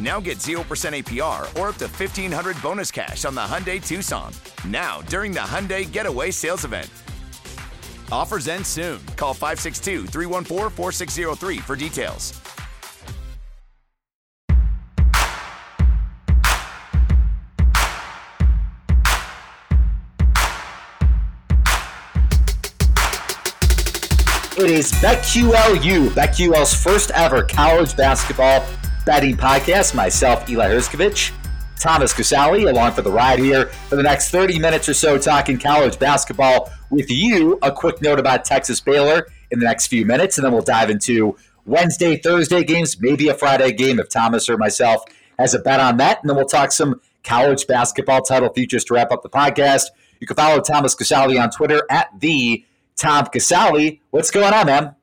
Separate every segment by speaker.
Speaker 1: Now get 0% APR or up to 1500 bonus cash on the Hyundai Tucson. Now, during the Hyundai Getaway Sales Event. Offers end soon. Call 562 314 4603 for details.
Speaker 2: It is BetQLU, BetQL's first ever college basketball betting podcast. Myself, Eli Hershkovich, Thomas Casale, along for the ride here for the next 30 minutes or so, talking college basketball with you. A quick note about Texas Baylor in the next few minutes, and then we'll dive into Wednesday, Thursday games, maybe a Friday game if Thomas or myself has a bet on that. And then we'll talk some college basketball title futures to wrap up the podcast. You can follow Thomas Casale on Twitter at the Tom Casale. What's going on, man?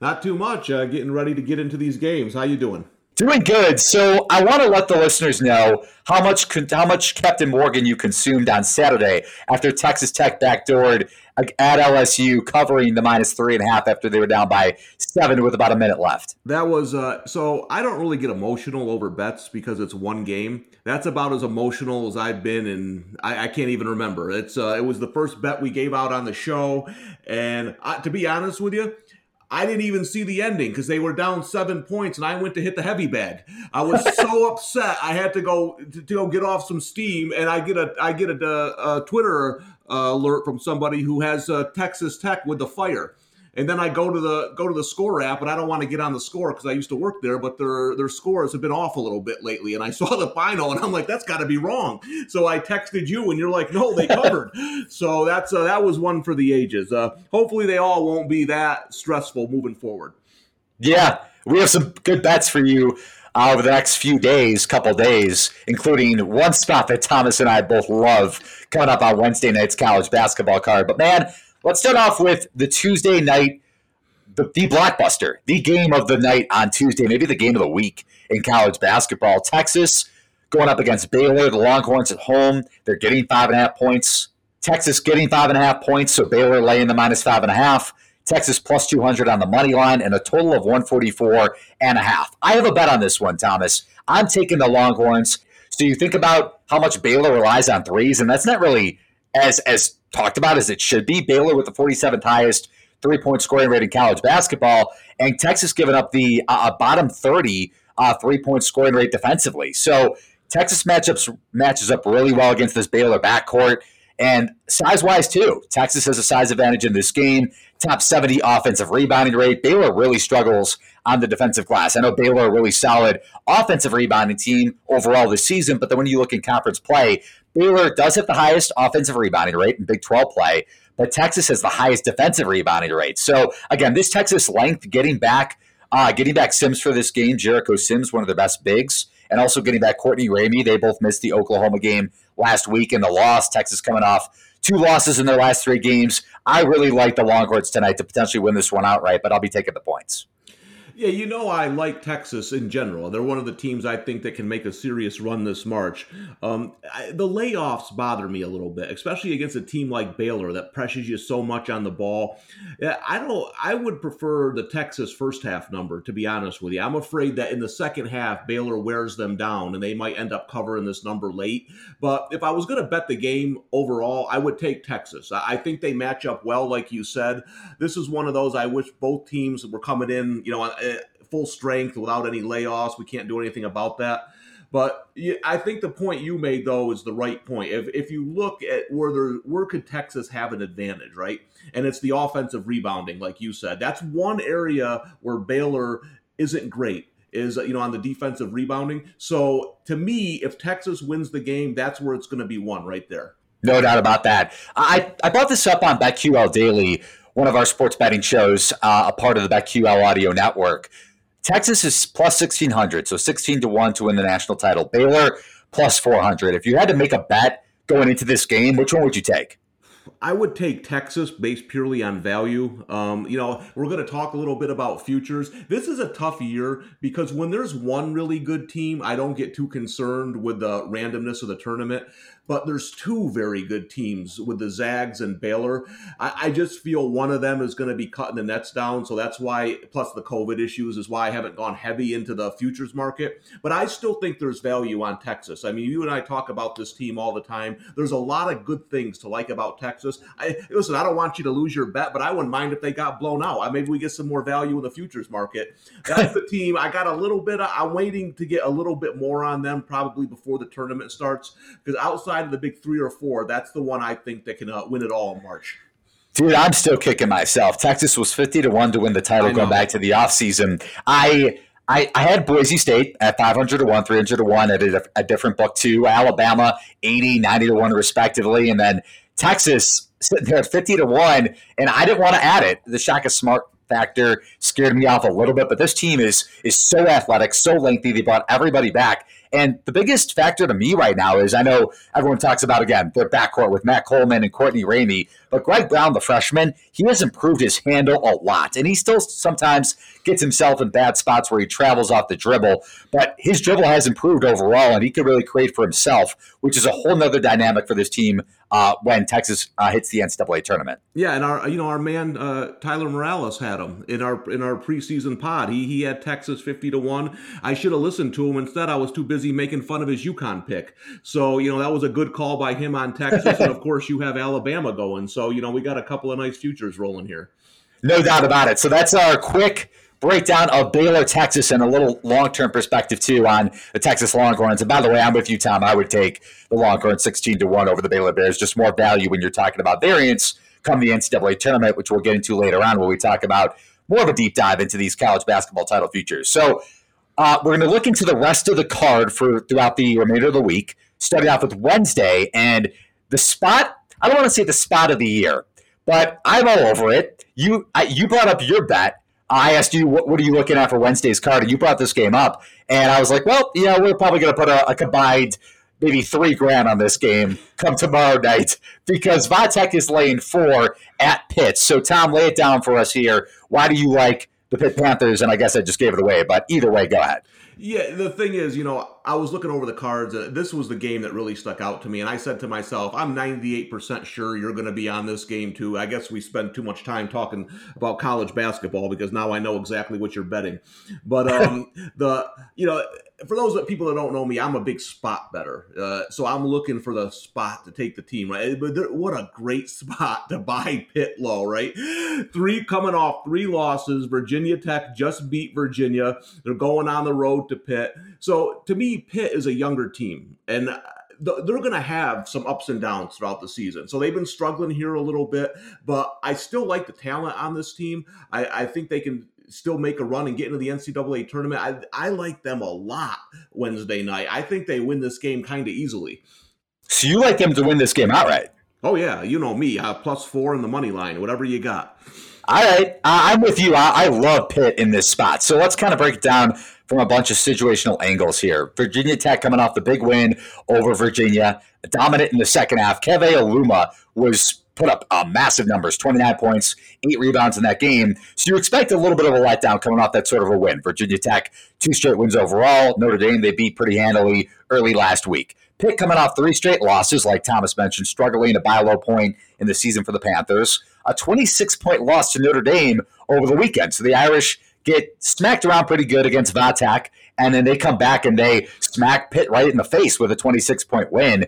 Speaker 3: Not too much. Uh, getting ready to get into these games. How you doing?
Speaker 2: Doing good. So I want to let the listeners know how much how much Captain Morgan you consumed on Saturday after Texas Tech backdoored at LSU, covering the minus three and a half after they were down by seven with about a minute left.
Speaker 3: That was uh, so. I don't really get emotional over bets because it's one game. That's about as emotional as I've been, and I, I, can't even remember. It's uh, it was the first bet we gave out on the show, and uh, to be honest with you, I didn't even see the ending because they were down seven points, and I went to hit the heavy bag. I was so upset. I had to go to, to, go get off some steam, and I get a I get a, a, a Twitter uh, alert from somebody who has uh, Texas Tech with the fire and then I go to the go to the score app, and I don't want to get on the score because I used to work there, but their their scores have been off a little bit lately. And I saw the final, and I'm like, that's got to be wrong. So I texted you, and you're like, no, they covered. so that's uh, that was one for the ages. Uh, hopefully, they all won't be that stressful moving forward.
Speaker 2: Yeah, we have some good bets for you uh, over the next few days, couple days, including one spot that Thomas and I both love coming up on Wednesday night's college basketball card. But man, Let's start off with the Tuesday night, the, the blockbuster, the game of the night on Tuesday, maybe the game of the week in college basketball. Texas going up against Baylor, the Longhorns at home. They're getting five and a half points. Texas getting five and a half points, so Baylor laying the minus five and a half. Texas plus 200 on the money line and a total of 144 and a half. I have a bet on this one, Thomas. I'm taking the Longhorns. So you think about how much Baylor relies on threes, and that's not really as as talked about as it should be. Baylor with the 47th highest three point scoring rate in college basketball, and Texas giving up the uh, bottom 30 uh, three point scoring rate defensively. So Texas matchups matches up really well against this Baylor backcourt. And size wise, too, Texas has a size advantage in this game. Top 70 offensive rebounding rate. Baylor really struggles on the defensive glass. I know Baylor a really solid offensive rebounding team overall this season, but then when you look in conference play, Baylor does have the highest offensive rebounding rate in Big 12 play, but Texas has the highest defensive rebounding rate. So again, this Texas length getting back, uh, getting back Sims for this game, Jericho Sims, one of their best bigs, and also getting back Courtney Ramey. They both missed the Oklahoma game last week in the loss. Texas coming off two losses in their last three games. I really like the Longhorns tonight to potentially win this one outright, but I'll be taking the points.
Speaker 3: Yeah, you know I like Texas in general. They're one of the teams I think that can make a serious run this March. Um, I, the layoffs bother me a little bit, especially against a team like Baylor that pressures you so much on the ball. I don't. I would prefer the Texas first half number, to be honest with you. I'm afraid that in the second half Baylor wears them down, and they might end up covering this number late. But if I was going to bet the game overall, I would take Texas. I, I think they match up well, like you said. This is one of those I wish both teams were coming in. You know full strength without any layoffs. We can't do anything about that. But I think the point you made though is the right point. If if you look at where there where could Texas have an advantage, right? And it's the offensive rebounding, like you said. That's one area where Baylor isn't great is you know on the defensive rebounding. So to me, if Texas wins the game, that's where it's going to be won right there.
Speaker 2: No doubt about that. I, I brought this up on BetQL Daily, one of our sports betting shows, uh, a part of the BetQL Audio Network. Texas is plus 1600, so 16 to 1 to win the national title. Baylor plus 400. If you had to make a bet going into this game, which one would you take?
Speaker 3: I would take Texas based purely on value. Um, you know, we're going to talk a little bit about futures. This is a tough year because when there's one really good team, I don't get too concerned with the randomness of the tournament but there's two very good teams with the Zags and Baylor. I, I just feel one of them is going to be cutting the nets down. So that's why, plus the COVID issues, is why I haven't gone heavy into the futures market. But I still think there's value on Texas. I mean, you and I talk about this team all the time. There's a lot of good things to like about Texas. I, listen, I don't want you to lose your bet, but I wouldn't mind if they got blown out. I, maybe we get some more value in the futures market. That's the team. I got a little bit. Of, I'm waiting to get a little bit more on them probably before the tournament starts because outside outside of the big three or four, that's the one I think that can uh, win it all in March.
Speaker 2: Dude, I'm still kicking myself. Texas was 50 to 1 to win the title going back to the offseason. I I, I had Boise State at 500 to 1, 300 to 1 at a, a, different book too. Alabama 80, 90 to 1 respectively. And then Texas sitting there at 50 to 1. And I didn't want to add it. The Shaka Smart factor scared me off a little bit, but this team is is so athletic, so lengthy. They brought everybody back. And the biggest factor to me right now is I know everyone talks about again their backcourt with Matt Coleman and Courtney Ramey, but Greg Brown, the freshman, he has improved his handle a lot, and he still sometimes gets himself in bad spots where he travels off the dribble. But his dribble has improved overall, and he can really create for himself, which is a whole nother dynamic for this team uh, when Texas uh, hits the NCAA tournament.
Speaker 3: Yeah, and our you know our man uh, Tyler Morales had him in our in our preseason pod. He he had Texas fifty to one. I should have listened to him instead. I was too busy making fun of his UConn pick. So you know that was a good call by him on Texas, and of course you have Alabama going. So you know we got a couple of nice futures rolling here.
Speaker 2: No doubt about it. So that's our quick breakdown of Baylor, Texas, and a little long term perspective too on the Texas Longhorns. And by the way, I'm with you, Tom. I would take the Longhorns 16 to 1 over the Baylor Bears. Just more value when you're talking about variance come the NCAA tournament, which we'll get into later on where we talk about more of a deep dive into these college basketball title futures. So uh, we're going to look into the rest of the card for throughout the remainder of the week. Starting off with Wednesday and the spot. I don't want to say the spot of the year, but I'm all over it. You I, you brought up your bet I asked you, what, what, are you looking at for Wednesday's card? And you brought this game up. And I was like, well, yeah, we're probably going to put a, a, combined maybe three grand on this game come tomorrow night because Vatech is laying four at Pitt. So, Tom, lay it down for us here. Why do you like the Pitt Panthers? And I guess I just gave it away, but either way, go ahead.
Speaker 3: Yeah, the thing is, you know, I was looking over the cards. and this was the game that really stuck out to me, and I said to myself, "I'm 98% sure you're going to be on this game too." I guess we spend too much time talking about college basketball because now I know exactly what you're betting. But um, the you know, for those people that don't know me, I'm a big spot better. Uh, so I'm looking for the spot to take the team, right? But what a great spot to buy Pitt low, right? Three coming off three losses. Virginia Tech just beat Virginia. They're going on the road to Pitt. So to me, Pitt is a younger team, and they're going to have some ups and downs throughout the season. So they've been struggling here a little bit, but I still like the talent on this team. I, I think they can still make a run and get into the NCAA tournament. I, I like them a lot Wednesday night. I think they win this game kind of easily.
Speaker 2: So you like them to win this game outright?
Speaker 3: Oh yeah, you know me, uh, plus four in the money line, whatever you got.
Speaker 2: All right, I'm with you. I, I love Pitt in this spot. So let's kind of break it down from a bunch of situational angles here. Virginia Tech coming off the big win over Virginia, dominant in the second half. Keve Aluma was put up uh, massive numbers 29 points, eight rebounds in that game. So you expect a little bit of a letdown coming off that sort of a win. Virginia Tech, two straight wins overall. Notre Dame, they beat pretty handily early last week. Pitt coming off three straight losses, like Thomas mentioned, struggling to buy a low point in the season for the Panthers. A 26 point loss to Notre Dame over the weekend. So the Irish get smacked around pretty good against Vatech, and then they come back and they smack Pitt right in the face with a 26 point win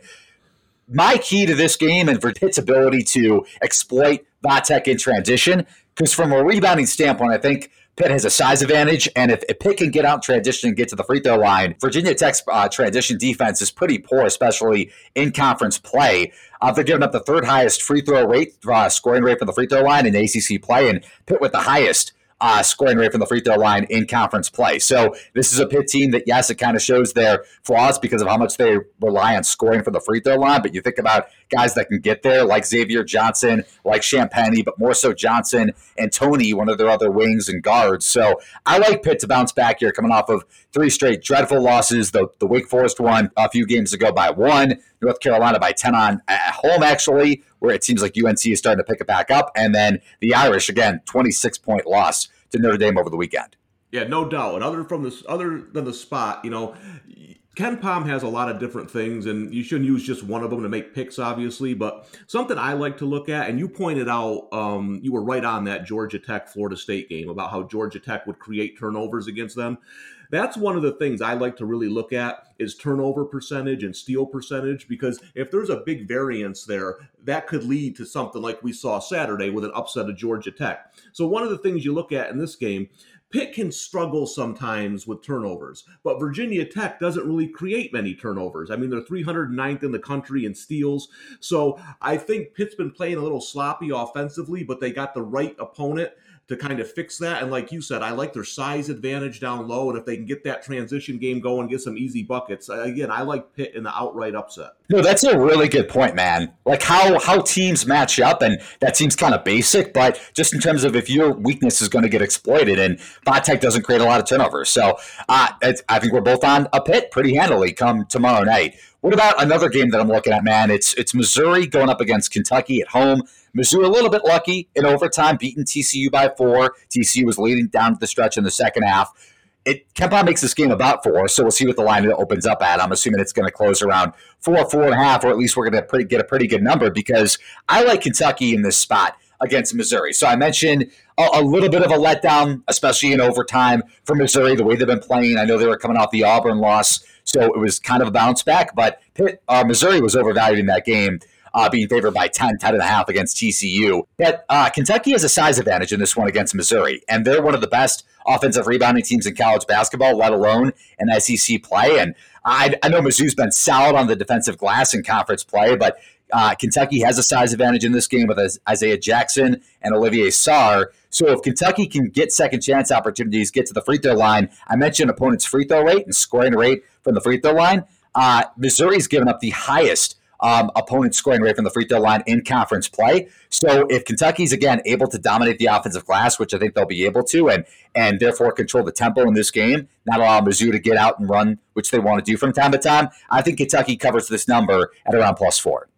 Speaker 2: my key to this game and for Pitt's ability to exploit Vatech in transition, because from a rebounding standpoint, I think Pitt has a size advantage, and if, if Pitt can get out transition and get to the free throw line, Virginia Tech's uh, transition defense is pretty poor, especially in conference play. Uh, they're giving up the third highest free throw rate, uh, scoring rate from the free throw line in ACC play, and Pitt with the highest uh, scoring rate from the free throw line in conference play. So this is a Pitt team that, yes, it kind of shows their flaws because of how much they rely on scoring from the free throw line. But you think about guys that can get there, like Xavier Johnson, like Champagnie, but more so Johnson and Toney, one of their other wings and guards. So I like Pitt to bounce back here, coming off of three straight dreadful losses. The, the Wake Forest one a few games ago by one, North Carolina by 10 on at home, actually, where it seems like UNC is starting to pick it back up. And then the Irish, again, 26 point loss to Notre Dame over the weekend.
Speaker 3: Yeah, no doubt. And other from this, other than the spot, you know, KenPom has a lot of different things, and you shouldn't use just one of them to make picks, obviously. But something I like to look at, and you pointed out, um, you were right on that Georgia Tech Florida State game about how Georgia Tech would create turnovers against them. That's one of the things I like to really look at is turnover percentage and steal percentage because if there's a big variance there, that could lead to something like we saw Saturday with an upset of Georgia Tech. So one of the things you look at in this game Pitt can struggle sometimes with turnovers, but Virginia Tech doesn't really create many turnovers. I mean, they're 309th in the country in steals. So I think Pitt's been playing a little sloppy offensively, but they got the right opponent to kind of fix that. And like you said, I like their size advantage down low. And if they can get that transition game going, get some easy buckets, again, I like Pitt in the outright upset.
Speaker 2: No, that's a really good point, man. Like how how teams match up, and that seems kind of basic, but just in terms of if your weakness is going to get exploited, and Tech doesn't create a lot of turnovers, so uh, I think we're both on a Pitt pretty handily come tomorrow night. What about another game that I'm looking at, man? It's it's Missouri going up against Kentucky at home. Missouri a little bit lucky in overtime, beating TCU by four. TCU was leading down to the stretch in the second half. It KenPom makes this game about four, so we'll see what the line opens up at. I'm assuming it's going to close around four, four and a half, or at least we're going to get a pretty good number because I like Kentucky in this spot against Missouri. So I mentioned a, a, little bit of a letdown, especially in overtime for Missouri, the way they've been playing. I know they were coming off the Auburn loss, so it was kind of a bounce back, but Pitt, uh, Missouri was overvalued in that game uh, being favored by 10, 10 and a half against TCU. That uh, Kentucky has a size advantage in this one against Missouri, and they're one of the best offensive rebounding teams in college basketball, let alone in SEC play. And I, I know Mizzou's been solid on the defensive glass in conference play, but uh, Kentucky has a size advantage in this game with Isaiah Jackson and Olivier Sarr. So if Kentucky can get second chance opportunities, get to the free throw line, I mentioned opponent's free throw rate and scoring rate from the free throw line. Uh, Missouri's given up the highest um, opponent scoring rate from the free throw line in conference play. So if Kentucky's again able to dominate the offensive glass, which I think they'll be able to, and and therefore control the tempo in this game, not allow Mizzou to get out and run, which they want to do from time to time, I think Kentucky covers this number at around plus four.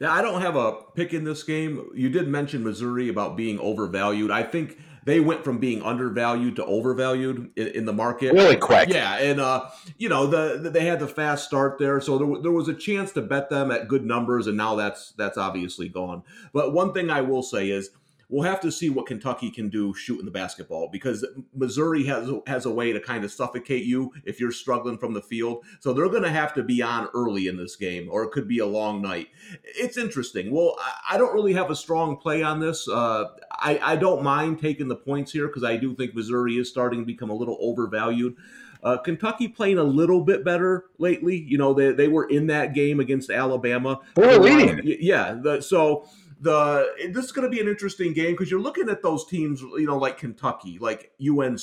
Speaker 3: Yeah, I don't have a pick in this game. You did mention Missouri about being overvalued. I think they went from being undervalued to overvalued in, in the market
Speaker 2: really quick.
Speaker 3: Yeah, and uh, you know the, the, they had the fast start there, so there, there was a chance to bet them at good numbers, and now that's that's obviously gone. But one thing I will say is we'll have to see what Kentucky can do shooting the basketball because Missouri has has a way to kind of suffocate you if you're struggling from the field. So they're going to have to be on early in this game, or it could be a long night. It's interesting. Well, I don't really have a strong play on this. Uh, I, I don't mind taking the points here because I do think Missouri is starting to become a little overvalued. Uh, Kentucky playing a little bit better lately. You know, they, they were in that game against Alabama.
Speaker 2: Were leading.
Speaker 3: Yeah. The, so the this is going to be an interesting game because you're looking at those teams, you know, like Kentucky, like UNC,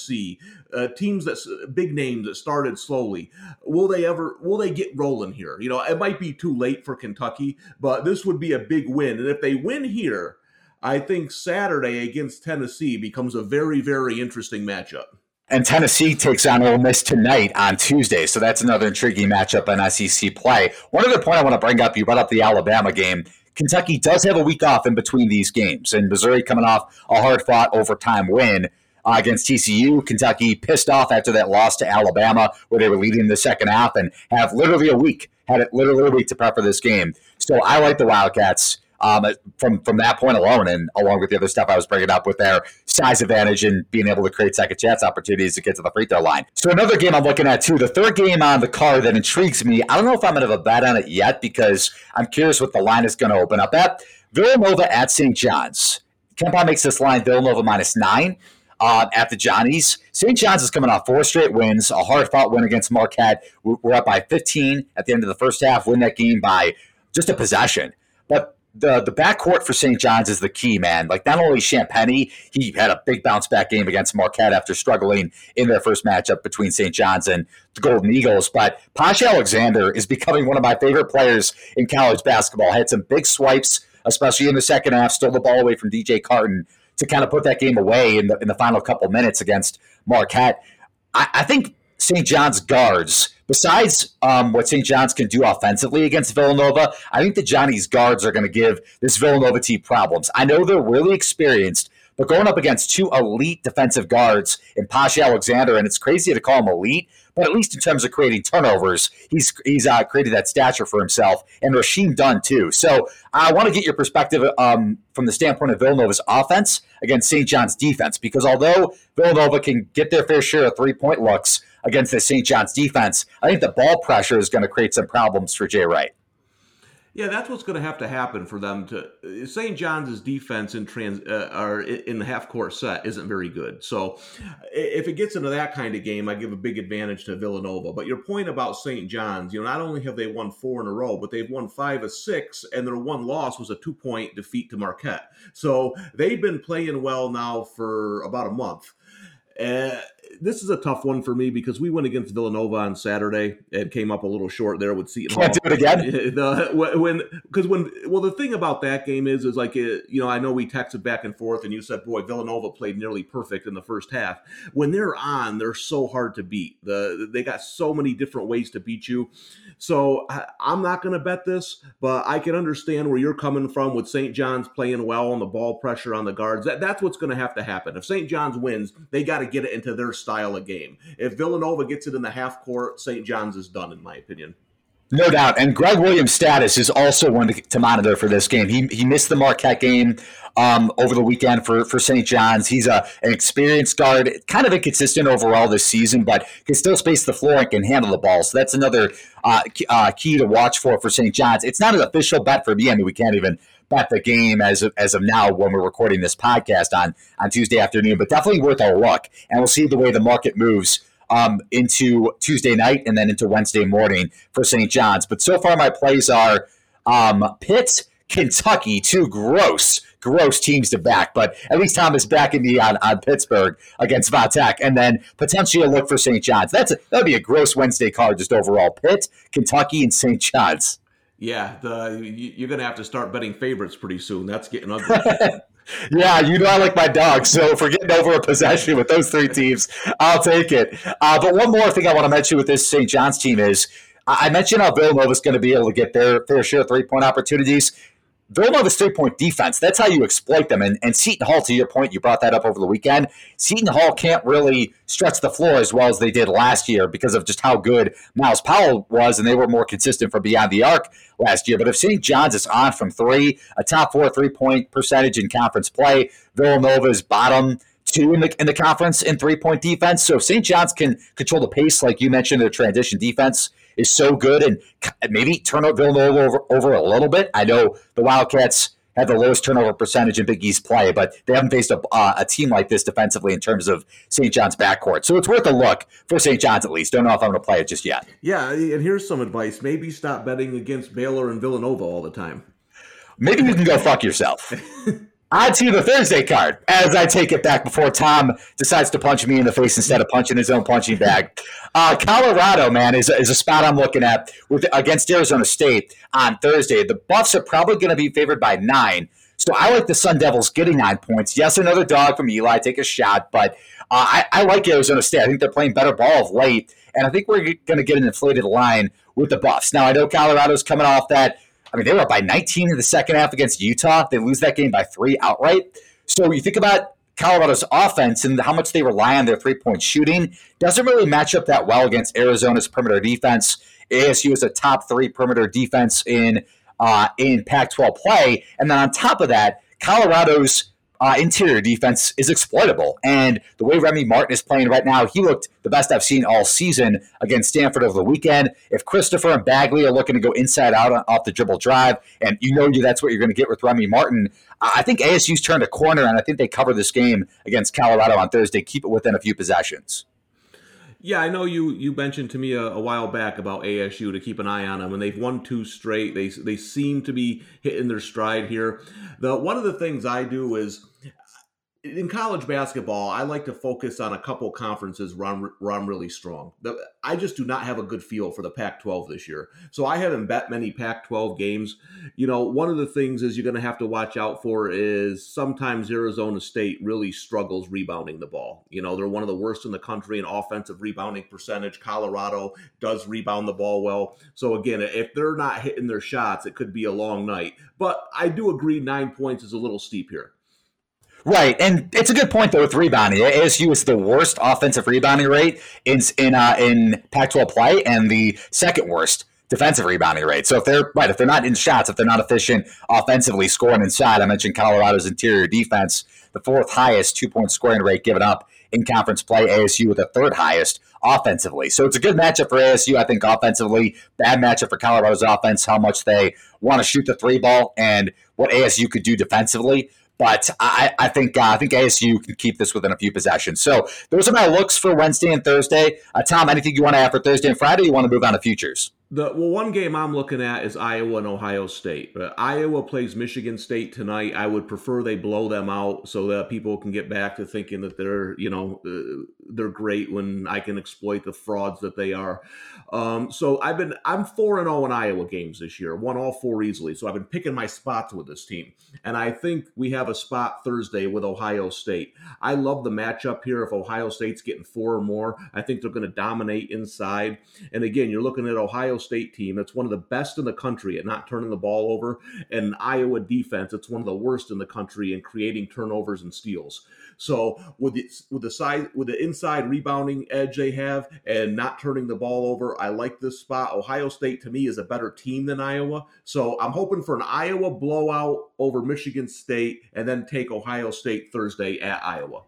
Speaker 3: uh, teams that's big names that started slowly. Will they ever? Will they get rolling here? You know, it might be too late for Kentucky, but this would be a big win, and if they win here, I think Saturday against Tennessee becomes a very, very interesting matchup.
Speaker 2: And Tennessee takes on Ole Miss tonight on Tuesday. So that's another intriguing matchup in SEC play. One other point I want to bring up you brought up the Alabama game. Kentucky does have a week off in between these games, and Missouri coming off a hard fought overtime win. Uh, against TCU. Kentucky pissed off after that loss to Alabama, where they were leading the second half, and have literally a week, had it literally a week to prep for this game. So I like the Wildcats um, from from that point alone, and along with the other stuff I was bringing up with their size advantage and being able to create second chance opportunities to get to the free throw line. So another game I'm looking at too, the third game on the card that intrigues me. I don't know if I'm going to have a bet on it yet because I'm curious what the line is going to open up at. Villanova at St. John's. KenPom makes this line Villanova minus nine. Uh, at the Johnnies. St. John's is coming off four straight wins, a hard fought win against Marquette. We're up by 15 at the end of the first half, win that game by just a possession. But the the backcourt for St. John's is the key, man. Like not only Champagnie, he had a big bounce back game against Marquette after struggling in their first matchup between St. John's and the Golden Eagles. But Posh Alexander is becoming one of my favorite players in college basketball. Had some big swipes, especially in the second half. Stole the ball away from DJ Carton to kind of put that game away in the in the final couple minutes against Marquette. I, I think St. John's guards, besides um, what St. John's can do offensively against Villanova, I think the Johnny's guards are going to give this Villanova team problems. I know they're really experienced, but going up against two elite defensive guards in Posh Alexander, and it's crazy to call him elite, but at least in terms of creating turnovers, he's he's uh, created that stature for himself, and Rasheem Dunn too. So I want to get your perspective um, from the standpoint of Villanova's offense against St. John's defense, because although Villanova can get their fair share of three point looks against the St. John's defense, I think the ball pressure is going to create some problems for Jay Wright.
Speaker 3: Yeah, that's what's going to have to happen for them to. St. John's defense in trans uh, or in the half court set isn't very good. So, if it gets into that kind of game, I give a big advantage to Villanova. But your point about St. John's, you know, not only have they won four in a row, but they've won five of six, and their one loss was a two point defeat to Marquette. So they've been playing well now for about a month. Uh, this is a tough one for me because we went against Villanova on Saturday and came up a little short there with Seton
Speaker 2: Can't
Speaker 3: Hall.
Speaker 2: do it again.
Speaker 3: The, when because when well the thing about that game is is like it, you know I know we texted back and forth and you said boy Villanova played nearly perfect in the first half. When they're on, they're so hard to beat. The they got so many different ways to beat you. So I, I'm not going to bet this, but I can understand where you're coming from with St. John's playing well on the ball pressure on the guards. That, that's what's going to have to happen. If St. John's wins, they got to get it into their style of game. If Villanova gets it in the half court, St. John's is done, in my opinion.
Speaker 2: No doubt. And Greg Williams' status is also one to, to monitor for this game. He, he missed the Marquette game um, over the weekend for, for St. John's. He's a, an experienced guard, kind of inconsistent overall this season, but can still space the floor and can handle the ball. So that's another uh, uh, key to watch for for St. John's. It's not an official bet for me. I mean, we can't even bet the game as of, as of now when we're recording this podcast on, on Tuesday afternoon, but definitely worth a look. And we'll see the way the market moves um, into Tuesday night and then into Wednesday morning for St. John's. But so far, my plays are um, Pitt, Kentucky, two gross, gross teams to back. But at least Tom is backing me on, on Pittsburgh against Vatek, and then potentially a look for St. John's. That's a, that'd be a gross Wednesday card just overall. Pitt, Kentucky, and St. John's.
Speaker 3: Yeah, the, you're going to have to start betting favorites pretty soon. That's getting ugly.
Speaker 2: yeah, you know I like my dog, so if we're getting over a possession with those three teams, I'll take it. Uh, but one more thing I want to mention with this St. John's team is I mentioned how Villanova is going to be able to get their fair share of three point opportunities. Villanova's three point defense, that's how you exploit them. And, and Seton Hall, to your point, you brought that up over the weekend. Seton Hall can't really stretch the floor as well as they did last year because of just how good Myles Powell was, and they were more consistent from beyond the arc last year. But if St. John's is on from three, a top four three point percentage in conference play, Villanova is bottom two in the in the conference in three point defense. So if St. John's can control the pace, like you mentioned, their transition defense is so good and maybe turn Villanova over, over a little bit. I know the Wildcats have the lowest turnover percentage in Big East play, but they haven't faced a, uh, a team like this defensively in terms of St. John's backcourt. So it's worth a look for St. John's at least. Don't know if I'm going to play it just yet.
Speaker 3: Yeah, and here's some advice: maybe stop betting against Baylor and Villanova all the time.
Speaker 2: Maybe you can go fuck yourself. On to the Thursday card as I take it back before Tom decides to punch me in the face instead of punching his own punching bag. Uh, Colorado, man, is, is a spot I'm looking at with against Arizona State on Thursday. The Buffs are probably going to be favored by nine. So I like the Sun Devils getting nine points. Yes, another dog from Eli, take a shot, but uh, I, I like Arizona State. I think they're playing better ball of late, and I think we're going to get an inflated line with the Buffs. Now, I know Colorado's coming off that – I mean, they were up by 19 in the second half against Utah. They lose that game by three outright. So you think about Colorado's offense and how much they rely on their three point shooting, doesn't really match up that well against Arizona's perimeter defense. ASU is a top three perimeter defense in uh, in Pac-12 play, and then on top of that, Colorado's uh, interior defense is exploitable. And the way Remy Martin is playing right now, he looked the best I've seen all season against Stanford over the weekend. If Christopher and Bagley are looking to go inside out off the dribble drive, and you know that's what you're going to get with Remy Martin, I think ASU's turned a corner, and I think they cover this game against Colorado on Thursday, keep it within a few possessions.
Speaker 3: Yeah, I know you you mentioned to me a, a, while back about ASU to keep an eye on them, and they've won two straight. They they seem to be hitting their stride here. The one of the things I do is in college basketball, I like to focus on a couple conferences run run really strong. I just do not have a good feel for the Pac-12 this year, so I haven't bet many Pac-12 games. You know, one of the things is you're going to have to watch out for is sometimes Arizona State really struggles rebounding the ball. You know, they're one of the worst in the country in offensive rebounding percentage. Colorado does rebound the ball well, so again, if they're not hitting their shots, it could be a long night. But I do agree nine points is a little steep here.
Speaker 2: Right, and it's a good point though with rebounding. ASU is the worst offensive rebounding rate in in uh, in Pac-12 play, and the second worst defensive rebounding rate. So if they're right, if they're not in shots, if they're not efficient offensively scoring inside, I mentioned Colorado's interior defense, the fourth highest two point scoring rate given up in conference play. ASU with the third highest offensively. So it's a good matchup for ASU, I think, offensively. Bad matchup for Colorado's offense, how much they want to shoot the three ball and what ASU could do defensively. But I, I think uh, I think ASU can keep this within a few possessions. So those are my looks for Wednesday and Thursday. Uh, Tom, anything you want to add for Thursday and Friday? you want to move on to futures?
Speaker 3: The well, one game I'm looking at is Iowa and Ohio State. But Iowa plays Michigan State tonight. I would prefer they blow them out so that people can get back to thinking that they're you know uh, they're great when I can exploit the frauds that they are. Um, so I've been I'm four and zero oh in Iowa games this year. Won all four easily. So I've been picking my spots with this team, and I think we have a spot Thursday with Ohio State. I love the matchup here. If Ohio State's getting four or more, I think they're going to dominate inside. And again, you're looking at Ohio State team that's one of the best in the country at not turning the ball over, and Iowa defense it's one of the worst in the country in creating turnovers and steals. So with the with the side with the inside rebounding edge they have and not turning the ball over, I like this spot. Ohio State to me is a better team than Iowa, so I'm hoping for an Iowa blowout over Michigan State and then take Ohio State Thursday at Iowa.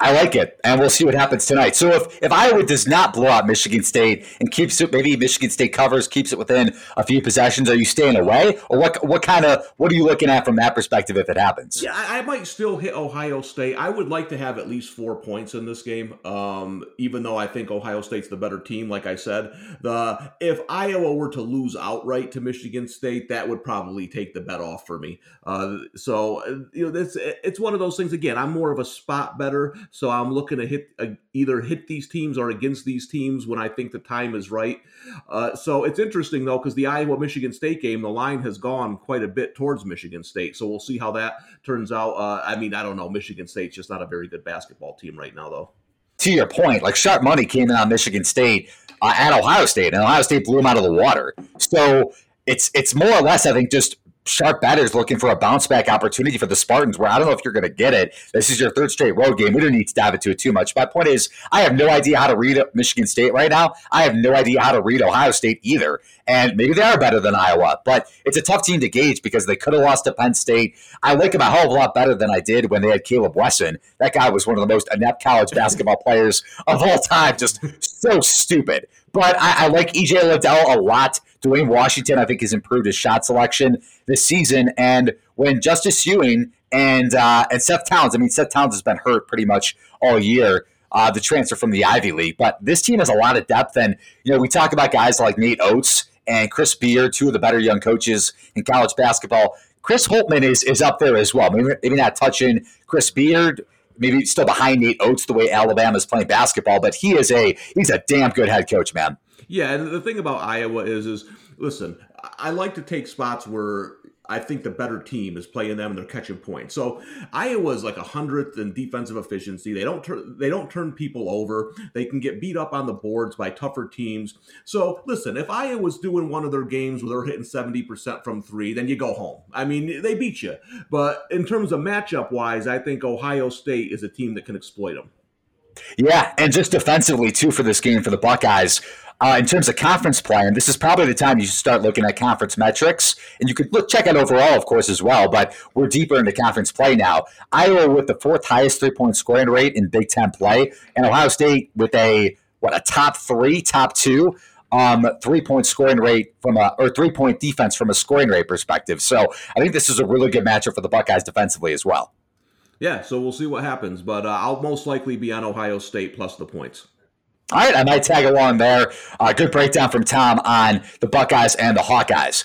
Speaker 2: I like it, and we'll see what happens tonight. So if, if Iowa does not blow out Michigan State and keeps it, maybe Michigan State covers, keeps it within a few possessions, are you staying away, or what? What kind of what are you looking at from that perspective if it happens?
Speaker 3: Yeah, I, I might still hit Ohio State. I would like to have at least four points in this game, um, even though I think Ohio State's the better team. Like I said, the if Iowa were to lose outright to Michigan State, that would probably take the bet off for me. Uh, so you know, this it's one of those things. Again, I'm more of a spot better. So I'm looking to hit uh, either hit these teams or against these teams when I think the time is right. Uh, so it's interesting though because the Iowa Michigan State game, the line has gone quite a bit towards Michigan State. So we'll see how that turns out. Uh, I mean, I don't know. Michigan State's just not a very good basketball team right now, though.
Speaker 2: To your point, like sharp money came in on Michigan State uh, at Ohio State, and Ohio State blew them out of the water. So it's it's more or less, I think, just sharp betters looking for a bounce back opportunity for the Spartans where I don't know if you're going to get it. This is your third straight road game. We don't need to dive into it too much. My point is, I have no idea how to read Michigan State right now. I have no idea how to read Ohio State either. And maybe they are better than Iowa, but it's a tough team to gauge because they could have lost to Penn State. I like them a hell of a lot better than I did when they had Kaleb Wesson. That guy was one of the most inept college basketball players of all time. Just so stupid. But I, I like EJ Liddell a lot. Duane Washington, I think, has improved his shot selection this season. And when Justice Sueing and uh, and Seth Towns, I mean, Seth Towns has been hurt pretty much all year. Uh, the transfer from the Ivy League, but this team has a lot of depth, and you know we talk about guys like Nate Oats and Chris Beard, two of the better young coaches in college basketball. Chris Holtmann is is up there as well. Maybe, maybe not touching Chris Beard, maybe still behind Nate Oats the way Alabama is playing basketball, but he is a he's a damn good head coach, man.
Speaker 3: Yeah, and the thing about Iowa is is listen, I like to take spots where I think the better team is playing them and they're catching points. So Iowa's like a hundredth in defensive efficiency. They don't turn they don't turn people over. They can get beat up on the boards by tougher teams. So listen, if Iowa's doing one of their games where they're hitting 70% from three, then you go home. I mean, they beat you. But in terms of matchup wise, I think Ohio State is a team that can exploit them.
Speaker 2: Yeah, and just defensively too for this game for the Buckeyes. Uh, in terms of conference play, and this is probably the time you should start looking at conference metrics. And you could look check out overall, of course, as well. But we're deeper into conference play now. Iowa with the fourth highest three point scoring rate in Big Ten play, and Ohio State with a what a top three, top two um, three point scoring rate from a or three point defense from a scoring rate perspective. So I think this is a really good matchup for the Buckeyes defensively as well.
Speaker 3: Yeah, so we'll see what happens, but uh, I'll most likely be on Ohio State plus the points.
Speaker 2: All right, I might tag along there. Uh, good breakdown from Tom on the Buckeyes and the Hawkeyes.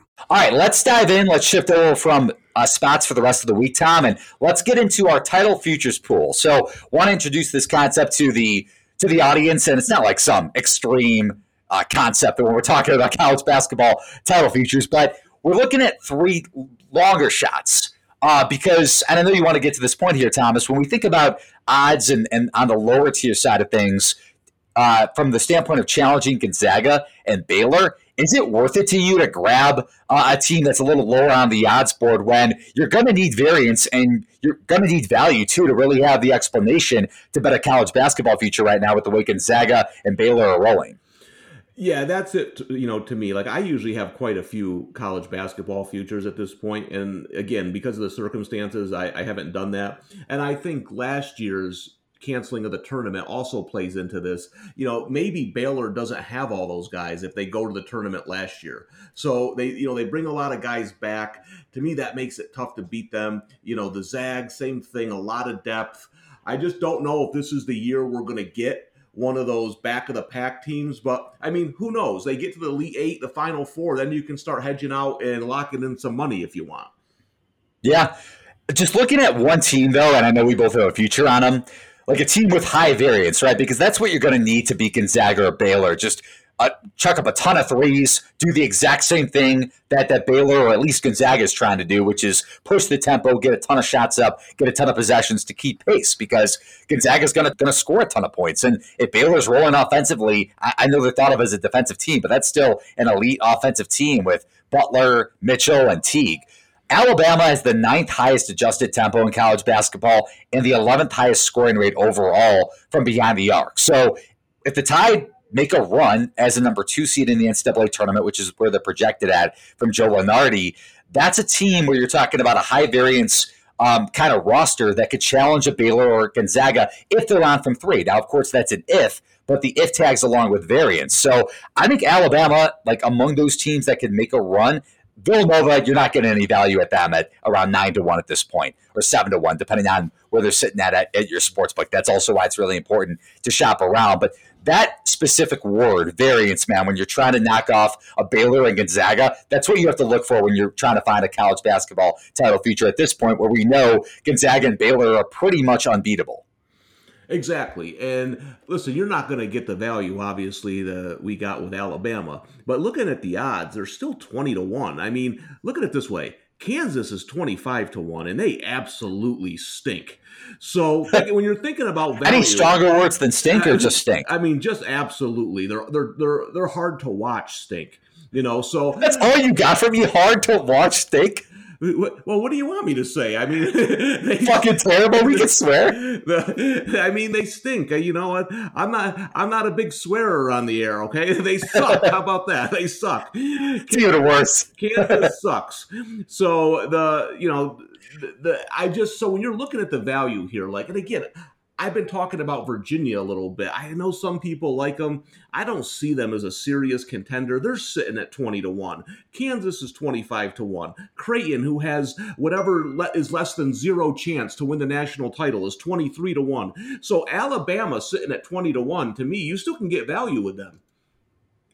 Speaker 2: All right, let's dive in. Let's shift over from uh, spots for the rest of the week, Tom, and let's get into our title futures pool. So, want to introduce this concept to the to the audience, and it's not like some extreme uh, concept when we're talking about college basketball title futures, but we're looking at three longer shots. Uh, because, and I know you want to get to this point here, Thomas, when we think about odds and, and on the lower tier side of things, uh, from the standpoint of challenging Gonzaga and Baylor, is it worth it to you to grab uh, a team that's a little lower on the odds board when you're going to need variance and you're going to need value too to really have the explanation to bet a college basketball future right now with the way Gonzaga and Baylor are rolling?
Speaker 3: Yeah, that's it. You know, to me, like I usually have quite a few college basketball futures at this point, and again, because of the circumstances, I, I haven't done that. And I think last year's canceling of the tournament also plays into this. You know, maybe Baylor doesn't have all those guys if they go to the tournament last year. So they, you know, they bring a lot of guys back. To me, that makes it tough to beat them. You know, the Zag, same thing, a lot of depth. I just don't know if this is the year we're going to get one of those back of the pack teams. But I mean, who knows? They get to the Elite Eight, the Final Four, then you can start hedging out and locking in some money if you want.
Speaker 2: Yeah. Just looking at one team, though, and I know we both have a future on them, like a team with high variance, right? Because that's what you're going to need to beat Gonzaga or Baylor. Just uh, chuck up a ton of threes, do the exact same thing that that Baylor or at least Gonzaga is trying to do, which is push the tempo, get a ton of shots up, get a ton of possessions to keep pace. Because Gonzaga is going to going to score a ton of points, and if Baylor's rolling offensively, I, I know they're thought of as a defensive team, but that's still an elite offensive team with Butler, Mitchell, and Teague. Alabama has the ninth highest adjusted tempo in college basketball and the 11th highest scoring rate overall from behind the arc. So if the Tide make a run as a number two seed in the NCAA tournament, which is where they're projected at from Joe Lunardi, that's a team where you're talking about a high variance um, kind of roster that could challenge a Baylor or a Gonzaga if they're on from three. Now, of course, that's an if, but the if tags along with variance. So I think Alabama, like among those teams that could make a run, Villanova, you're not getting any value at them at around nine to one at this point, or seven to one, depending on where they're sitting at at, at your sports book. That's also why it's really important to shop around. But that specific word, variance, man, when you're trying to knock off a Baylor and Gonzaga, that's what you have to look for when you're trying to find a college basketball title feature at this point, where we know Gonzaga and Baylor are pretty much unbeatable.
Speaker 3: Exactly. And listen, you're not going to get the value, obviously, that we got with Alabama. But looking at the odds, they're still 20 to 1. I mean, look at it this way Kansas is 25 to 1, and they absolutely stink. So when you're thinking about value,
Speaker 2: any stronger words than stink or just stink?
Speaker 3: I mean, just absolutely. They're they're they're they're hard to watch stink. You know, so
Speaker 2: that's all you got from me. Hard to watch stink.
Speaker 3: Well, what do you want me to say? I mean,
Speaker 2: they fucking terrible. We can swear.
Speaker 3: The, I mean, they stink. Uh, you know what? I'm not. I'm not a big swearer on the air. Okay, they suck. How about that? They suck.
Speaker 2: It's even worse.
Speaker 3: Kansas sucks. So the you know the, the I just so when you're looking at the value here, like, and again, I've been talking about Virginia a little bit. I know some people like them. I don't see them as a serious contender. They're sitting at 20 to 1. Kansas is 25 to 1. Creighton, who has whatever le- is less than zero chance to win the national title, is 23 to 1. So Alabama sitting at 20 to 1, to me, you still can get value with them.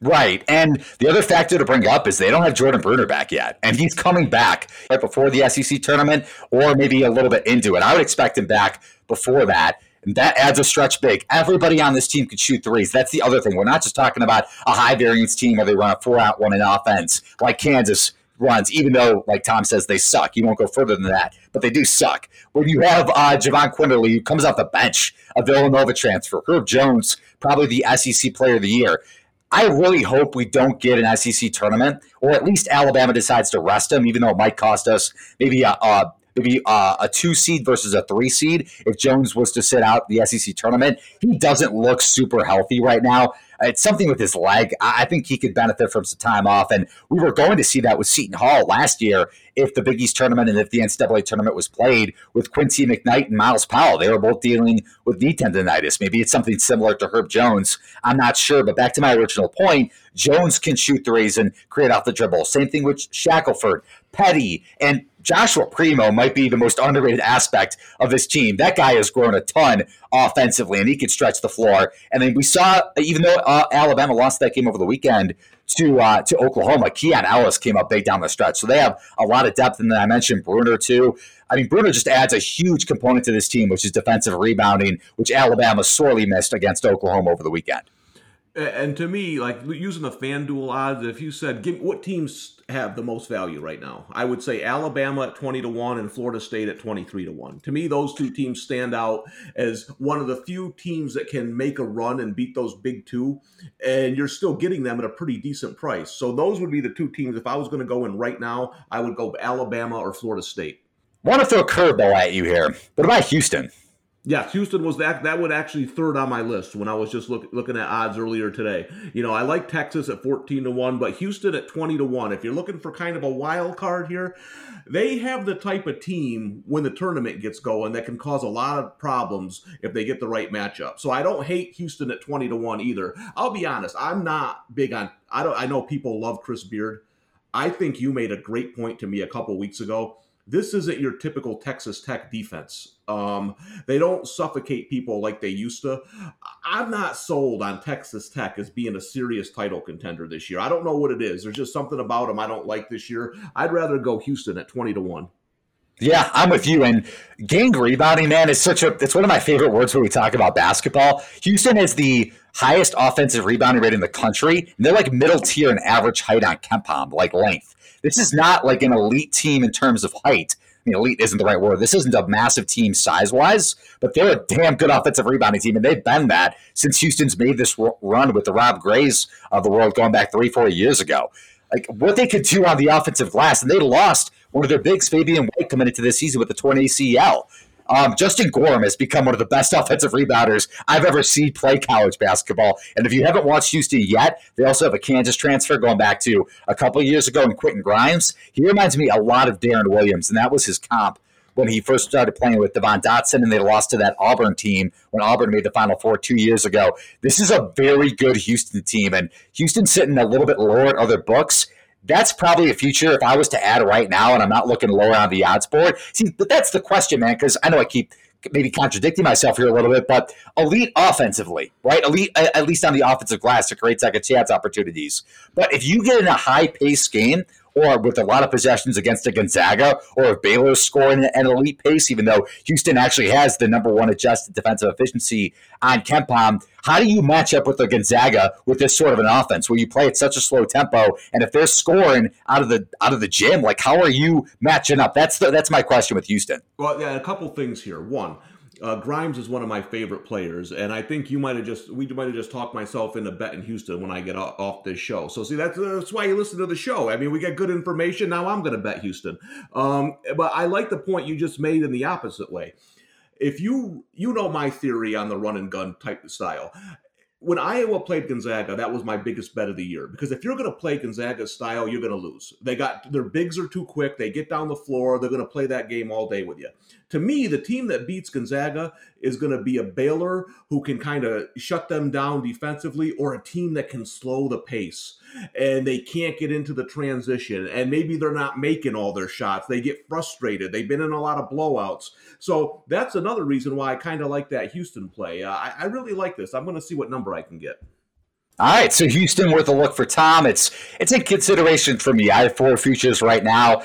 Speaker 2: Right. And the other factor to bring up is they don't have Jordan Bruner back yet. And he's coming back right before the SEC tournament or maybe a little bit into it. I would expect him back before that. That adds a stretch big. Everybody on this team could shoot threes. That's the other thing. We're not just talking about a high variance team where they run a four out one in offense like Kansas runs, even though, like Tom says, they suck. You won't go further than that, but they do suck. When you have uh, Jahvon Quinerly, who comes off the bench, a Villanova transfer, Herb Jones, probably the SEC player of the year. I really hope we don't get an SEC tournament, or at least Alabama decides to rest him, even though it might cost us maybe a, a maybe a, uh, a, two seed versus a three seed. If Jones was to sit out the SEC tournament, he doesn't look super healthy right now. It's something with his leg. I think he could benefit from some time off. And we were going to see that with Seton Hall last year if the Big East tournament and if the NCAA tournament was played with Quincy McKnight and Myles Powell. They were both dealing with knee tendonitis. Maybe it's something similar to Herb Jones. I'm not sure. But back to my original point, Jones can shoot threes and create off the dribble. Same thing with Shackelford, Petty, and Joshua Primo might be the most underrated aspect of this team. That guy has grown a ton offensively, and he can stretch the floor. And then we saw, even though uh, Alabama lost that game over the weekend to uh, to Oklahoma, Keon Ellis came up big down the stretch. So they have a lot of depth. And then I mentioned Bruner too. I mean, Bruner just adds a huge component to this team, which is defensive rebounding, which Alabama sorely missed against Oklahoma over the weekend.
Speaker 3: And to me, like using the FanDuel odds, if you said, give, what teams have the most value right now? I would say Alabama at 20 to 1 and Florida State at 23 to 1. To me, those two teams stand out as one of the few teams that can make a run and beat those big two. And you're still getting them at a pretty decent price. So those would be the two teams. If I was going to go in right now, I would go Alabama or Florida State.
Speaker 2: want to throw a curveball at you here. What about Houston?
Speaker 3: Yeah, Houston was that. That would actually third on my list when I was just look, looking at odds earlier today. You know, I like Texas at fourteen to one, but Houston at twenty to one. If you're looking for kind of a wild card here, they have the type of team when the tournament gets going that can cause a lot of problems if they get the right matchup. So I don't hate Houston at twenty to one either. I'll be honest, I'm not big on. I don't. I know people love Chris Beard. I think you made a great point to me a couple weeks ago this isn't your typical Texas Tech defense. Um, they don't suffocate people like they used to. I'm not sold on Texas Tech as being a serious title contender this year. I don't know what it is. There's just something about them I don't like this year. I'd rather go Houston at 20 to 1.
Speaker 2: Yeah, I'm with you. And gang rebounding, man, is such a it's one of my favorite words when we talk about basketball. Houston is the highest offensive rebounding rate in the country. And they're like middle tier in average height on KenPom, like length. This is not like an elite team in terms of height. I mean, elite isn't the right word. This isn't a massive team size wise, but they're a damn good offensive rebounding team, and they've been that since Houston's made this run with the Rob Grays of the world going back three, four years ago. Like what they could do on the offensive glass, and they lost one of their bigs, Fabian White, coming into this season with the torn ACL. Um, Justin Gorham has become one of the best offensive rebounders I've ever seen play college basketball. And if you haven't watched Houston yet, they also have a Kansas transfer going back to a couple years ago in Quentin Grimes. He reminds me a lot of Darren Williams, and that was his comp when he first started playing with Devon Dotson and they lost to that Auburn team when Auburn made the Final Four two years ago. This is a very good Houston team, and Houston's sitting a little bit lower at other books that's probably a future if I was to add right now, and I'm not looking lower on the odds board. See, but that's the question, man, because I know I keep maybe contradicting myself here a little bit, but elite offensively, right? Elite, at least on the offensive glass to create second chance opportunities. But if you get in a high pace game or with a lot of possessions against a Gonzaga, or if Baylor's scoring at an elite pace, even though Houston actually has the number one adjusted defensive efficiency on KenPom, how do you match up with a Gonzaga with this sort of an offense where you play at such a slow tempo? And if they're scoring out of the out of the gym, like how are you matching up? That's the, that's my question with Houston.
Speaker 3: Well, yeah, a couple things here. One, uh, Grimes is one of my favorite players, and I think you might have just we might have just talked myself into betting Houston when I get off, this show. So see, that's that's why you listen to the show. I mean, we get good information. Now I'm going to bet Houston. Um, but I like the point you just made in the opposite way. If you you know my theory on the run and gun type style, when Iowa played Gonzaga, that was my biggest bet of the year because if you're going to play Gonzaga style, you're going to lose. They got their bigs are too quick. They get down the floor. They're going to play that game all day with you. To me, the team that beats Gonzaga is going to be a Baylor who can kind of shut them down defensively, or a team that can slow the pace and they can't get into the transition. And maybe they're not making all their shots. They get frustrated. They've been in a lot of blowouts. So that's another reason why I kind of like that Houston play. Uh, I, I really like this. I'm going to see what number I can get.
Speaker 2: All right, so Houston worth a look for Tom. It's it's in consideration for me. I have four futures right now.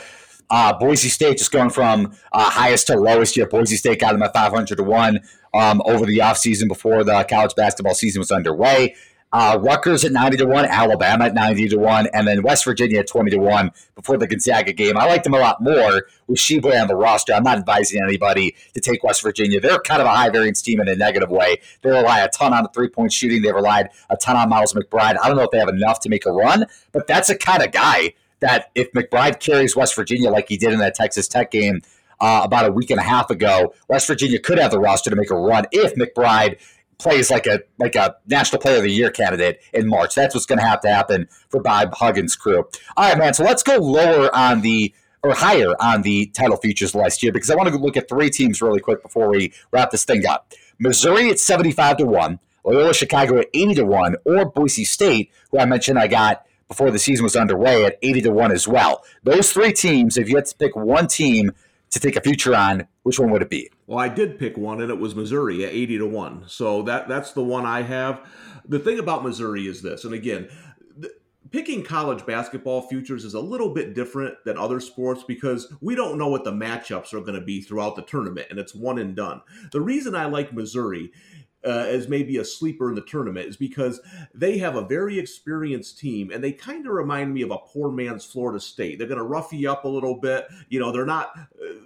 Speaker 2: Uh, Boise State just going from uh, highest to lowest here. Boise State got them at 500 to 1 um, over the offseason before the college basketball season was underway. Uh, Rutgers at 90 to 1, Alabama at 90 to 1, and then West Virginia at 20 to 1 before the Gonzaga game. I like them a lot more with Tshiebwe on the roster. I'm not advising anybody to take West Virginia. They're kind of a high variance team in a negative way. They rely a ton on the three point shooting, they relied a ton on Miles McBride. I don't know if they have enough to make a run, but that's a kind of guy that if McBride carries West Virginia like he did in that Texas Tech game, uh, about a week and a half ago, West Virginia could have the roster to make a run if McBride plays like a like a National Player of the Year candidate in March. That's what's going to have to happen for Bob Huggins' crew. All right, man. So let's go lower on the or higher on the title futures last year because I want to look at three teams really quick before we wrap this thing up. Missouri at seventy five to one, Loyola Chicago at eighty to one, or Boise State, who I mentioned I got before the season was underway at eighty to one as well. Those three teams, if you had to pick one team to take a future on, which one would it be?
Speaker 3: Well, I did pick one, and it was Missouri at 80 to 1. So that that's the one I have. The thing about Missouri is this, and again, picking college basketball futures is a little bit different than other sports because we don't know what the matchups are going to be throughout the tournament, and it's one and done. The reason I like Missouri uh, as maybe a sleeper in the tournament is because they have a very experienced team and they kind of remind me of a poor man's Florida State. They're going to rough you up a little bit. You know, they're not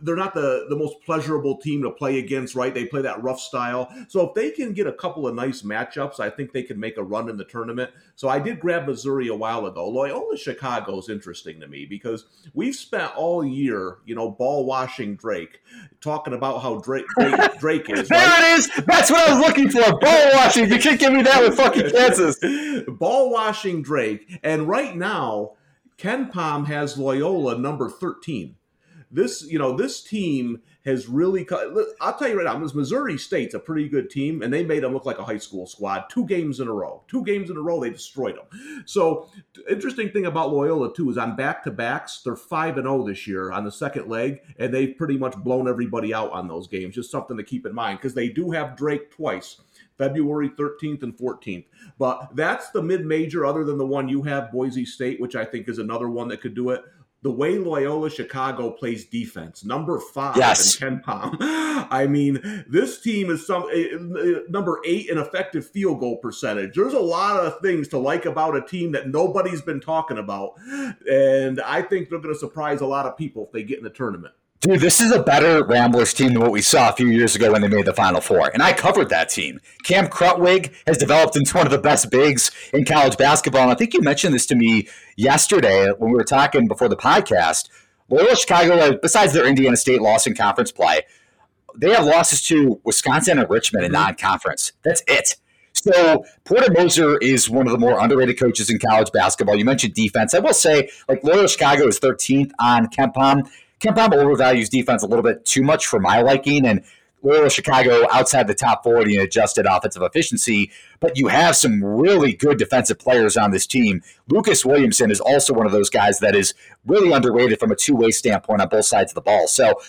Speaker 3: they're not the the most pleasurable team to play against, right? They play that rough style. So if they can get a couple of nice matchups, I think they can make a run in the tournament. So I did grab Missouri a while ago. Loyola Chicago is interesting to me because we've spent all year, you know, ball washing Drake, talking about how Drake Drake, Drake is.
Speaker 2: there
Speaker 3: right?
Speaker 2: it is. That's what I was looking for. Ball washing. You can't give me that with fucking Kansas.
Speaker 3: ball washing Drake, and right now. KenPom has Loyola number 13 this you know this team has really i'll tell you right now missouri state's a pretty good team and they made them look like a high school squad two games in a row. Two games in a row they destroyed them. So interesting thing about loyola too is on back-to-backs they're 5 and 0 this year on the second leg and they've pretty much blown everybody out on those games. Just something to keep in mind because they do have drake twice February 13th and 14th. But that's the mid major, other than the one you have, Boise State, which I think is another one that could do it the way Loyola Chicago plays defense, number five
Speaker 2: yes.
Speaker 3: in KenPom. I mean, this team is some uh, number eight in effective field goal percentage. There's a lot of things to like about a team that nobody's been talking about, and I think they're going to surprise a lot of people if they get in the tournament.
Speaker 2: Dude, this is a better Ramblers team than what we saw a few years ago when they made the Final Four. And I covered that team. Cam Krutwig has developed into one of the best bigs in college basketball. And I think you mentioned this to me yesterday when we were talking before the podcast. Loyola Chicago, besides their Indiana State loss in conference play, they have losses to Wisconsin and Richmond in mm-hmm. non conference. That's it. So Porter Moser is one of the more underrated coaches in college basketball. You mentioned defense. I will say, like Loyola Chicago is 13th on KenPom. KenPom overvalues defense a little bit too much for my liking, and Loyola Chicago outside the top 40 in adjusted offensive efficiency, but you have some really good defensive players on this team. Lucas Williamson is also one of those guys that is really underrated from a two way standpoint on both sides of the ball. So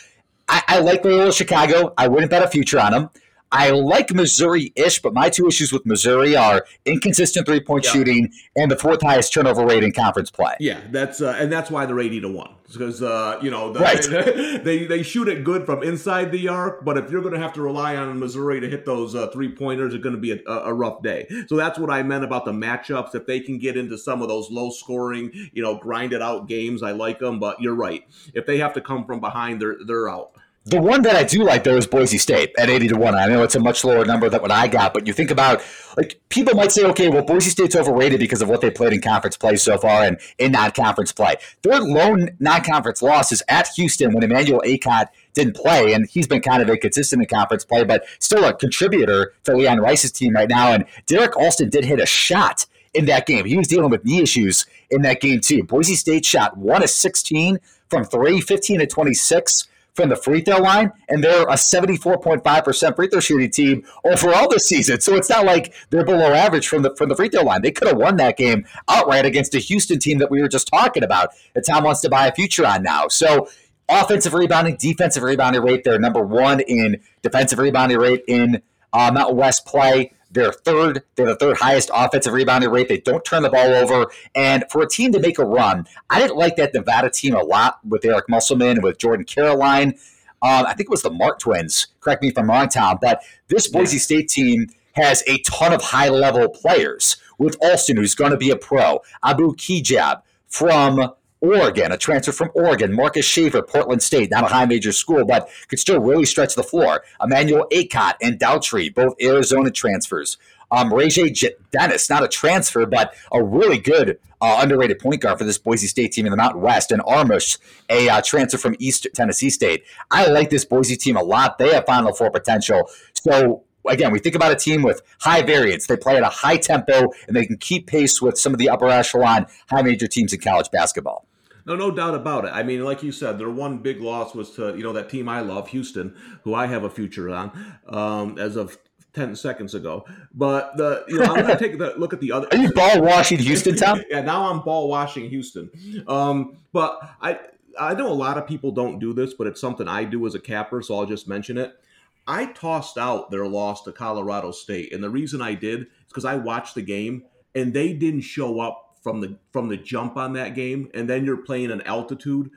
Speaker 2: I, I like Loyola Chicago. I wouldn't bet a future on them. I like Missouri ish, but my two issues with Missouri are inconsistent three point yeah. shooting and the fourth highest turnover rate in conference play.
Speaker 3: Yeah, that's uh, and that's why they're eighty to one because uh, you know the,
Speaker 2: right.
Speaker 3: they, they, they shoot it good from inside the arc, but if you're going to have to rely on Missouri to hit those uh, three pointers, it's going to be a, a, rough day. So that's what I meant about the matchups. If they can get into some of those low scoring, you know, grinded out games, I like them. But you're right. If they have to come from behind, they're they're out.
Speaker 2: The one that I do like though is Boise State at 80 to 1. I know it's a much lower number than what I got, but you think about like people might say, okay, well, Boise State's overrated because of what they played in conference play so far and in non conference play. Their lone non conference loss is at Houston when Emmanuel Akot didn't play, and he's been kind of inconsistent in conference play, but still a contributor to Leon Rice's team right now. And Derrick Alston did hit a shot in that game. He was dealing with knee issues in that game too. Boise State shot one of 16 from three, 15 to 26 from the free throw line, and they're a 74.5% free throw shooting team overall this season. So it's not like they're below average from the from the free throw line. They could have won that game outright against a Houston team that we were just talking about that Tom wants to buy a future on now. So offensive rebounding, defensive rebounding rate, they're number one in defensive rebounding rate in uh, Mountain West play. They're third. They're the third highest offensive rebounding rate. They don't turn the ball over. And for a team to make a run, I didn't like that Nevada team a lot with Eric Musselman, and with Jordan Caroline. Um, I think it was the Mark twins. Correct me if I'm wrong, Tom. But this Boise yeah. State team has a ton of high level players with Alston, who's going to be a pro, Abu Kigab from Oregon, a transfer from Oregon, Marcus Shaver, Portland State, not a high major school, but could still really stretch the floor. Emmanuel Akot and Doutrive, both Arizona transfers. Um, J. Dennis, not a transfer, but a really good uh, underrated point guard for this Boise State team in the Mountain West. And Armush, a uh, transfer from East Tennessee State. I like this Boise team a lot. They have Final Four potential. So again, we think about a team with high variance. They play at a high tempo and they can keep pace with some of the upper echelon high major teams in college basketball.
Speaker 3: No, no doubt about it. I mean, like you said, their one big loss was to you know that team I love, Houston, who I have a future on, um, as of 10 seconds ago. But the you know, I'm going to take a look at the other.
Speaker 2: Are you ball washing Houston, Tom?
Speaker 3: yeah, now I'm ball washing Houston. Um, but I I know a lot of people don't do this, but it's something I do as a capper, so I'll just mention it. I tossed out their loss to Colorado State, and the reason I did is because I watched the game and they didn't show up from the from the jump on that game, and then you're playing an altitude.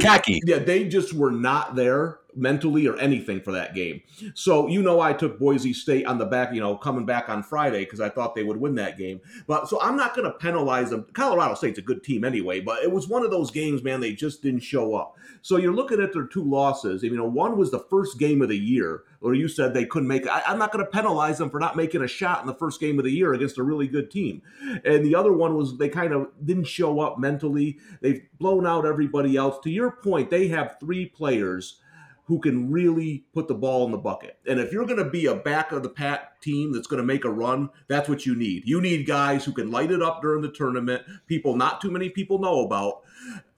Speaker 2: Khaki.
Speaker 3: Yeah, they just were not there mentally or anything for that game. So you know, I took Boise State on the back, you know, coming back on Friday because I thought they would win that game. But so I'm not going to penalize them. Colorado State's a good team anyway, but it was one of those games, man. They just didn't show up. So you're looking at their two losses. You know, one was the first game of the year, or you said they couldn't make. I, I'm not going to penalize them for not making a shot in the first game of the year against a really good team. And the other one was they kind of didn't show up mentally. They've blown out everybody else. To your point, they have three players who can really put the ball in the bucket. And if you're going to be a back of the pack team that's going to make a run, that's what you need. You need guys who can light it up during the tournament, people not too many people know about.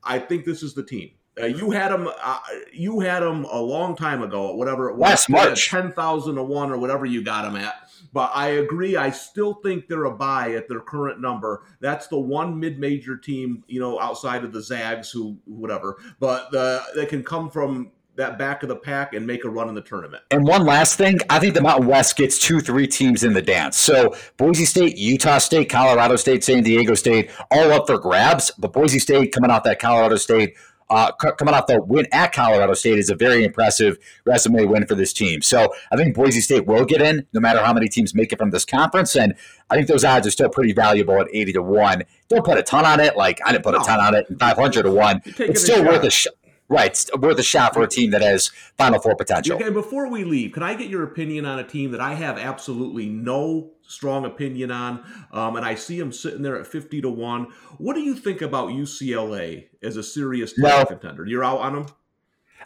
Speaker 3: I think this is the team. Uh, you had them. Uh, you had them a long time ago. Whatever it was,
Speaker 2: last March,
Speaker 3: ten thousand to one or whatever you got them at. But I agree. I still think they're a buy at their current number. That's the one mid-major team, you know, outside of the Zags, who whatever. But the, they can come from that back of the pack and make a run in the tournament.
Speaker 2: And one last thing, I think the Mountain West gets two, three teams in the dance. So Boise State, Utah State, Colorado State, San Diego State, all up for grabs. But Boise State coming off that Colorado State. Uh, coming off the win at Colorado State is a very impressive resume win for this team. So I think Boise State will get in, no matter how many teams make it from this conference. And I think those odds are still pretty valuable at eighty to one. Don't put a ton on it. Like I didn't put a ton on it, and five hundred to one. It's still worth a shot. Right, it's worth a shot for a team that has Final Four potential.
Speaker 3: Okay, before we leave, can I get your opinion on a team that I have absolutely no strong opinion on, um, and I see him sitting there at fifty to one? What do you think about UCLA as a serious title no. contender? You're out on them.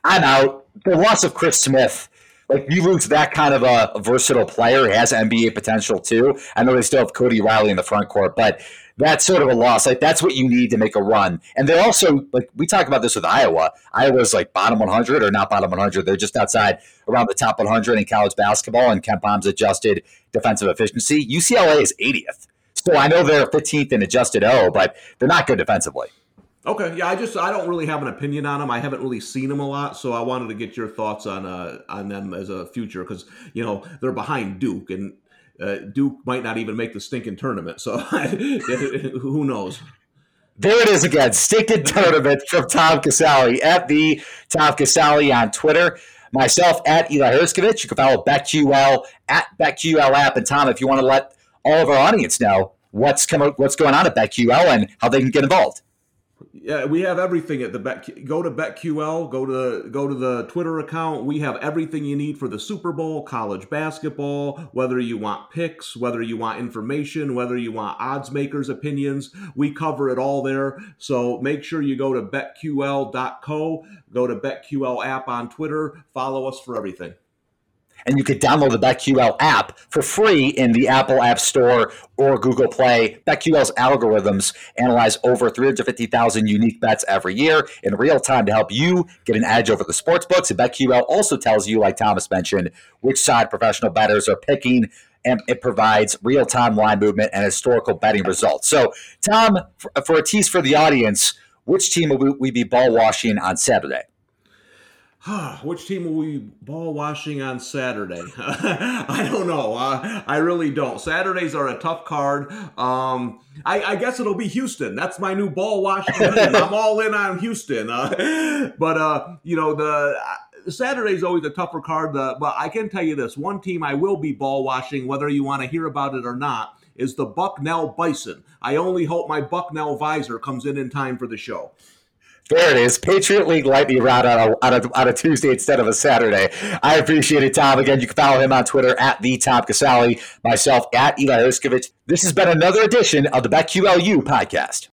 Speaker 2: I'm out. The loss of Chris Smith like lose that kind of a, versatile player. Has NBA potential too. I know they still have Cody Riley in the front court, but that's sort of a loss. Like that's what you need to make a run. And they're also like we talk about this with Iowa. Iowa's like bottom 100 or not bottom 100. They're just outside around the top 100 in college basketball. And KenPom's adjusted defensive efficiency. UCLA is 80th. So I know they're 15th in adjusted O, but they're not good defensively.
Speaker 3: Okay, yeah, I just I don't really have an opinion on them. I haven't really seen them a lot, so I wanted to get your thoughts on uh on them as a future because you know they're behind Duke and uh, Duke might not even make the stinking tournament. So who knows?
Speaker 2: There it is again, stinking tournament from Tom Casale at the Tom Casale on Twitter. Myself at Eli Hershkovich. You can follow BetQL at BetQL app. And Tom, if you want to let all of our audience know what's coming, what's going on at BetQL and how they can get involved.
Speaker 3: Yeah, we have everything at the Bet. Go to BetQL. Go to go to the Twitter account. We have everything you need for the Super Bowl, college basketball. Whether you want picks, whether you want information, whether you want odds makers' opinions, we cover it all there. So make sure you go to betql.co. Go to BetQL app on Twitter. Follow us for everything
Speaker 2: and you could download the BetQL app for free in the Apple App Store or Google Play. BetQL's algorithms analyze over 350,000 unique bets every year in real time to help you get an edge over the sports books. And BetQL also tells you, like Thomas mentioned, which side professional bettors are picking and it provides real time line movement and historical betting results. So, Tom, for, a tease for the audience, which team will we be ball washing on Saturday?
Speaker 3: Which team will we ball washing on Saturday? I don't know. Uh, I really don't. Saturdays are a tough card. Um, I, I, guess it'll be Houston. That's my new ball washing. I'm all in on Houston. Uh, but uh, you know the. Uh, Saturday's always a tougher card, but I can tell you this: one team I will be ball washing, whether you want to hear about it or not, is the Bucknell Bison. I only hope my Bucknell visor comes in in time for the show.
Speaker 2: There it is. Patriot League lightning round on a, on, a, on a Tuesday instead of a Saturday. I appreciate it, Tom. Again, you can follow him on Twitter at the Tom Casale, myself at Eli Hershkovich. This has been another edition of the BetQLU podcast.